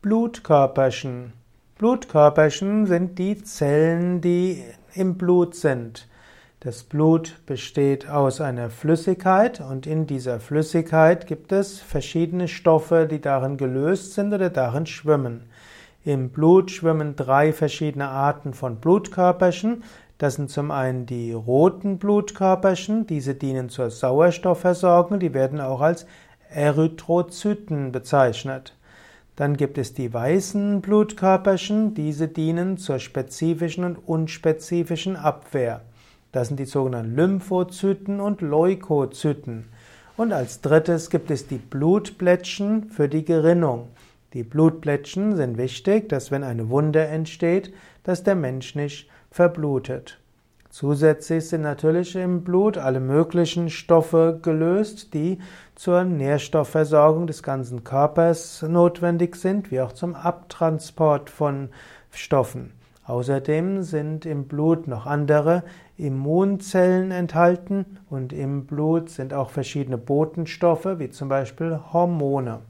Blutkörperchen. Blutkörperchen sind die Zellen, die im Blut sind. Das Blut besteht aus einer Flüssigkeit und in dieser Flüssigkeit gibt es verschiedene Stoffe, die darin gelöst sind oder darin schwimmen. Im Blut schwimmen drei verschiedene Arten von Blutkörperchen. Das sind zum einen die roten Blutkörperchen, diese dienen zur Sauerstoffversorgung, die werden auch als Erythrozyten bezeichnet. Dann gibt es die weißen Blutkörperchen, diese dienen zur spezifischen und unspezifischen Abwehr. Das sind die sogenannten Lymphozyten und Leukozyten. Und als drittes gibt es die Blutplättchen für die Gerinnung. Die Blutplättchen sind wichtig, dass wenn eine Wunde entsteht, dass der Mensch nicht verblutet. Zusätzlich sind natürlich im Blut alle möglichen Stoffe gelöst, die zur Nährstoffversorgung des ganzen Körpers notwendig sind, wie auch zum Abtransport von Stoffen. Außerdem sind im Blut noch andere Immunzellen enthalten und im Blut sind auch verschiedene Botenstoffe, wie zum Beispiel Hormone.